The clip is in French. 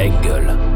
Engel.